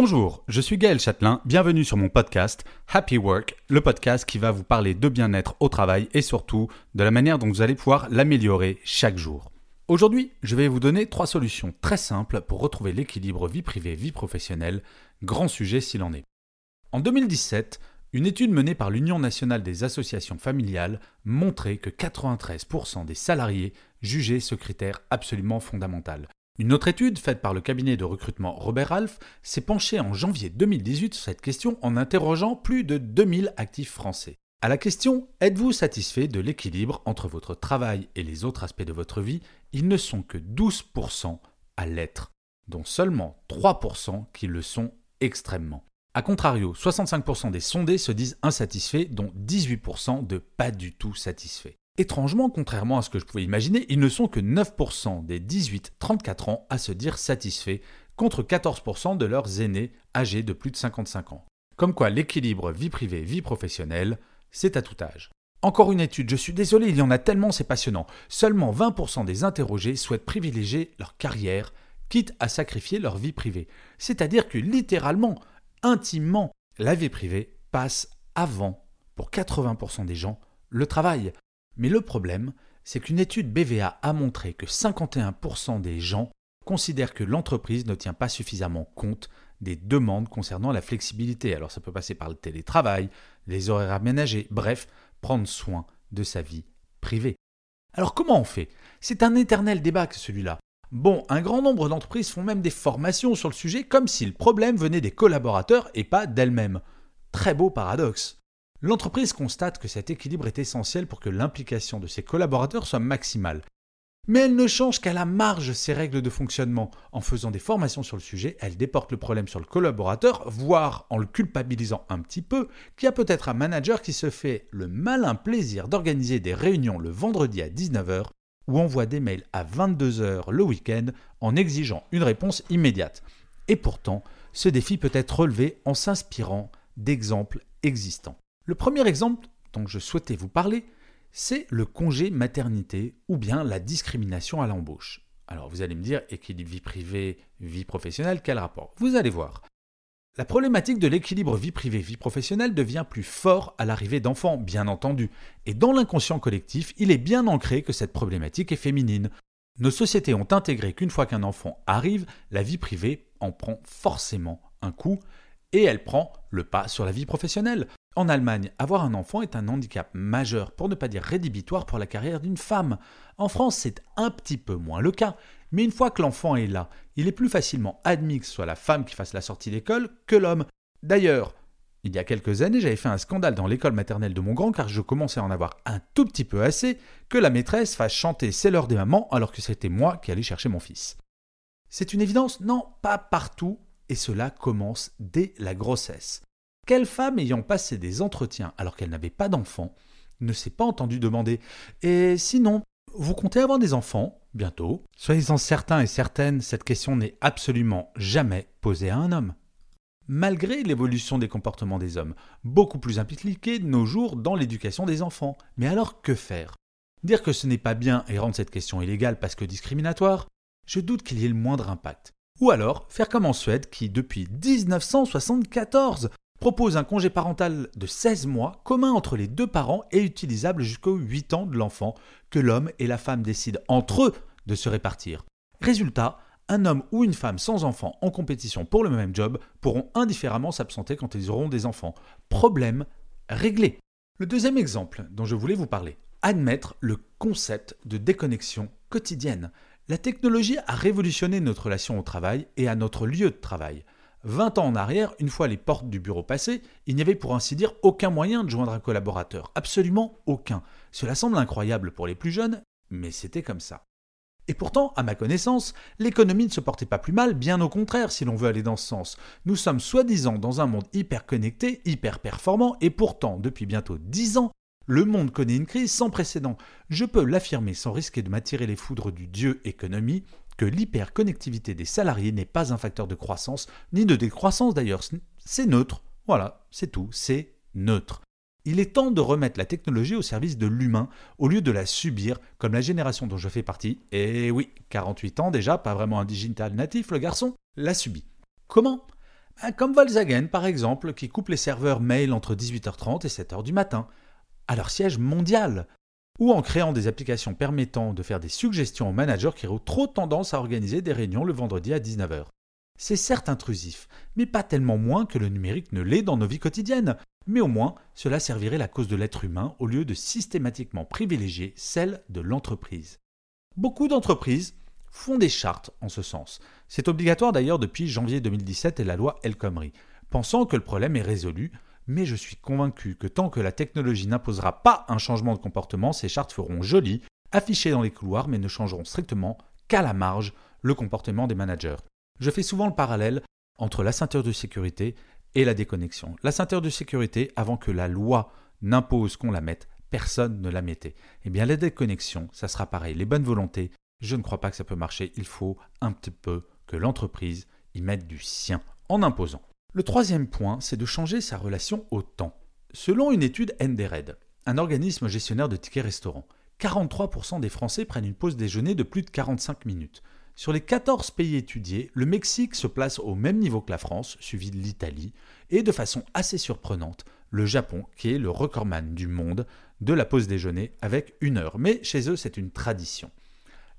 Bonjour, je suis Gaël Châtelain, bienvenue sur mon podcast Happy Work, le podcast qui va vous parler de bien-être au travail et surtout de la manière dont vous allez pouvoir l'améliorer chaque jour. Aujourd'hui, je vais vous donner trois solutions très simples pour retrouver l'équilibre vie privée-vie professionnelle, grand sujet s'il en est. En 2017, une étude menée par l'Union nationale des associations familiales montrait que 93% des salariés jugeaient ce critère absolument fondamental. Une autre étude faite par le cabinet de recrutement Robert Half s'est penchée en janvier 2018 sur cette question en interrogeant plus de 2000 actifs français. À la question Êtes-vous satisfait de l'équilibre entre votre travail et les autres aspects de votre vie? Ils ne sont que 12% à l'être, dont seulement 3% qui le sont extrêmement. A contrario, 65% des sondés se disent insatisfaits, dont 18% de pas du tout satisfaits. Étrangement, contrairement à ce que je pouvais imaginer, ils ne sont que 9% des 18-34 ans à se dire satisfaits, contre 14% de leurs aînés âgés de plus de 55 ans. Comme quoi l'équilibre vie privée-vie professionnelle, c'est à tout âge. Encore une étude, je suis désolé, il y en a tellement, c'est passionnant. Seulement 20% des interrogés souhaitent privilégier leur carrière, quitte à sacrifier leur vie privée. C'est-à-dire que littéralement, intimement, la vie privée passe avant, pour 80% des gens, le travail. Mais le problème, c'est qu'une étude BVA a montré que 51% des gens considèrent que l'entreprise ne tient pas suffisamment compte des demandes concernant la flexibilité. Alors ça peut passer par le télétravail, les horaires aménagés, bref, prendre soin de sa vie privée. Alors comment on fait? C'est un éternel débat que celui-là. Bon, un grand nombre d'entreprises font même des formations sur le sujet comme si le problème venait des collaborateurs et pas d'elles-mêmes. Très beau paradoxe. L'entreprise constate que cet équilibre est essentiel pour que l'implication de ses collaborateurs soit maximale. Mais elle ne change qu'à la marge ses règles de fonctionnement. En faisant des formations sur le sujet, elle déporte le problème sur le collaborateur, voire en le culpabilisant un petit peu, qu'il y a peut-être un manager qui se fait le malin plaisir d'organiser des réunions le vendredi à 19h ou envoie des mails à 22h le week-end en exigeant une réponse immédiate. Et pourtant, ce défi peut être relevé en s'inspirant d'exemples existants. Le premier exemple dont je souhaitais vous parler, c'est le congé maternité ou bien la discrimination à l'embauche. Alors vous allez me dire, équilibre vie privée, vie professionnelle, quel rapport? Vous allez voir. La problématique de l'équilibre vie privée-vie professionnelle devient plus fort à l'arrivée d'enfants, bien entendu, et dans l'inconscient collectif, il est bien ancré que cette problématique est féminine. Nos sociétés ont intégré qu'une fois qu'un enfant arrive, la vie privée en prend forcément un coup, et elle prend le pas sur la vie professionnelle. En Allemagne, avoir un enfant est un handicap majeur, pour ne pas dire rédhibitoire pour la carrière d'une femme. En France, c'est un petit peu moins le cas, mais une fois que l'enfant est là, il est plus facilement admis que ce soit la femme qui fasse la sortie d'école que l'homme. D'ailleurs, il y a quelques années, j'avais fait un scandale dans l'école maternelle de mon grand car je commençais à en avoir un tout petit peu assez que la maîtresse fasse chanter C'est l'heure des mamans alors que c'était moi qui allais chercher mon fils. C'est une évidence? Non, pas partout, et cela commence dès la grossesse. Quelle femme ayant passé des entretiens alors qu'elle n'avait pas d'enfant ne s'est pas entendue demander Et sinon, vous comptez avoir des enfants bientôt? Soyez-en certains et certaines, cette question n'est absolument jamais posée à un homme. Malgré l'évolution des comportements des hommes, beaucoup plus impliqués de nos jours dans l'éducation des enfants. Mais alors que faire? Dire que ce n'est pas bien et rendre cette question illégale parce que discriminatoire Je doute qu'il y ait le moindre impact. Ou alors faire comme en Suède qui, depuis 1974, propose un congé parental de 16 mois commun entre les deux parents et utilisable jusqu'aux 8 ans de l'enfant que l'homme et la femme décident entre eux de se répartir. Résultat, un homme ou une femme sans enfant en compétition pour le même job pourront indifféremment s'absenter quand ils auront des enfants. Problème réglé. Le deuxième exemple dont je voulais vous parler, admettre le concept de déconnexion quotidienne. La technologie a révolutionné notre relation au travail et à notre lieu de travail. 20 ans en arrière, une fois les portes du bureau passées, il n'y avait pour ainsi dire aucun moyen de joindre un collaborateur, absolument aucun. Cela semble incroyable pour les plus jeunes, mais c'était comme ça. Et pourtant, à ma connaissance, l'économie ne se portait pas plus mal, bien au contraire si l'on veut aller dans ce sens. Nous sommes soi-disant dans un monde hyper connecté, hyper performant, et pourtant, depuis bientôt 10 ans, le monde connaît une crise sans précédent. Je peux l'affirmer sans risquer de m'attirer les foudres du dieu économie, que l'hyperconnectivité des salariés n'est pas un facteur de croissance, ni de décroissance d'ailleurs. C'est neutre. Voilà, c'est tout, c'est neutre. Il est temps de remettre la technologie au service de l'humain au lieu de la subir, comme la génération dont je fais partie, et oui, 48 ans déjà, pas vraiment un digital natif le garçon, l'a subi. Comment? Ben, Comme Volkswagen par exemple, qui coupe les serveurs mail entre 18h30 et 7h du matin, à leur siège mondial, ou en créant des applications permettant de faire des suggestions aux managers qui ont trop tendance à organiser des réunions le vendredi à 19h. C'est certes intrusif, mais pas tellement moins que le numérique ne l'est dans nos vies quotidiennes mais au moins cela servirait la cause de l'être humain au lieu de systématiquement privilégier celle de l'entreprise. Beaucoup d'entreprises font des chartes en ce sens. C'est obligatoire d'ailleurs depuis janvier 2017 et la loi El Khomri, pensant que le problème est résolu, mais je suis convaincu que tant que la technologie n'imposera pas un changement de comportement, ces chartes feront jolies, affichées dans les couloirs, mais ne changeront strictement qu'à la marge le comportement des managers. Je fais souvent le parallèle entre la ceinture de sécurité et la déconnexion. La ceinture de sécurité, avant que la loi n'impose qu'on la mette, personne ne la mettait. Eh bien, la déconnexion, ça sera pareil. Les bonnes volontés, je ne crois pas que ça peut marcher. Il faut un petit peu que l'entreprise y mette du sien en imposant. Le troisième point, c'est de changer sa relation au temps. Selon une étude NDRED, un organisme gestionnaire de tickets restaurants, 43% des Français prennent une pause déjeuner de plus de 45 minutes. Sur les 14 pays étudiés, le Mexique se place au même niveau que la France, suivi de l'Italie, et de façon assez surprenante, le Japon, qui est le recordman du monde de la pause déjeuner avec une heure. Mais chez eux, c'est une tradition.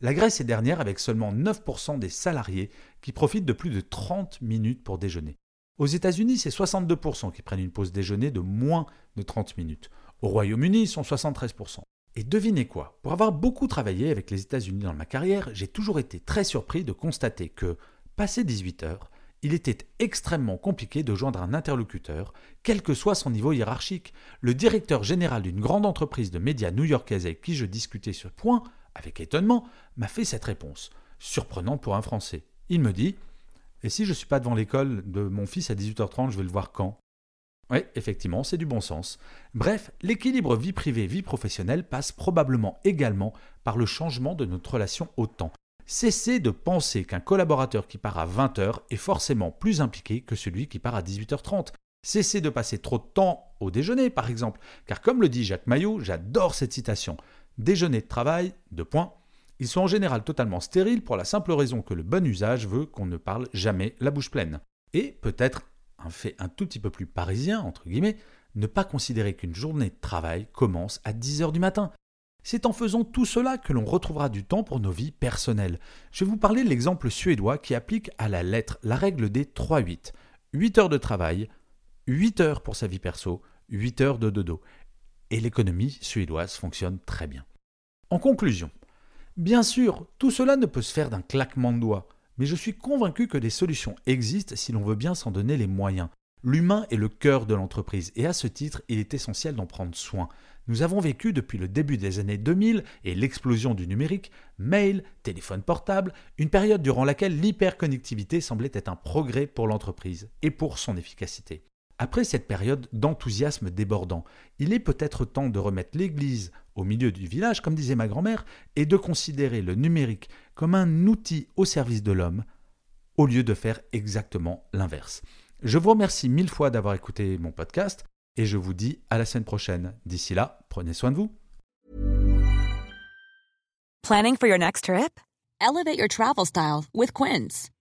La Grèce est dernière avec seulement 9% des salariés qui profitent de plus de 30 minutes pour déjeuner. Aux États-Unis, c'est 62% qui prennent une pause déjeuner de moins de 30 minutes. Au Royaume-Uni, ils sont 73%. Et devinez quoi? Pour avoir beaucoup travaillé avec les États-Unis dans ma carrière, j'ai toujours été très surpris de constater que, passé 18 heures, il était extrêmement compliqué de joindre un interlocuteur, quel que soit son niveau hiérarchique. Le directeur général d'une grande entreprise de médias new-yorkaise avec qui je discutais ce point, avec étonnement, m'a fait cette réponse, surprenante pour un Français. Il me dit Et si je ne suis pas devant l'école de mon fils à 18h30, je vais le voir quand? Oui, effectivement, c'est du bon sens. Bref, l'équilibre vie privée-vie professionnelle passe probablement également par le changement de notre relation au temps. Cessez de penser qu'un collaborateur qui part à 20h est forcément plus impliqué que celui qui part à 18h30. Cessez de passer trop de temps au déjeuner, par exemple, car comme le dit Jacques Maillot, j'adore cette citation. Déjeuner de travail, deux points. Ils sont en général totalement stériles pour la simple raison que le bon usage veut qu'on ne parle jamais la bouche pleine. Et peut-être un fait un tout petit peu plus parisien, entre guillemets, ne pas considérer qu'une journée de travail commence à 10 heures du matin. C'est en faisant tout cela que l'on retrouvera du temps pour nos vies personnelles. Je vais vous parler de l'exemple suédois qui applique à la lettre la règle des 3-8. 8 heures de travail, 8 heures pour sa vie perso, 8 heures de dodo. Et l'économie suédoise fonctionne très bien. En conclusion, bien sûr, tout cela ne peut se faire d'un claquement de doigts mais je suis convaincu que des solutions existent si l'on veut bien s'en donner les moyens. L'humain est le cœur de l'entreprise et à ce titre, il est essentiel d'en prendre soin. Nous avons vécu depuis le début des années 2000 et l'explosion du numérique, mail, téléphone portable, une période durant laquelle l'hyperconnectivité semblait être un progrès pour l'entreprise et pour son efficacité. Après cette période d'enthousiasme débordant, il est peut-être temps de remettre l'Église au milieu du village, comme disait ma grand-mère, et de considérer le numérique comme un outil au service de l'homme, au lieu de faire exactement l'inverse. Je vous remercie mille fois d'avoir écouté mon podcast, et je vous dis à la semaine prochaine. D'ici là, prenez soin de vous. Planning for your next trip? Elevate your travel style with.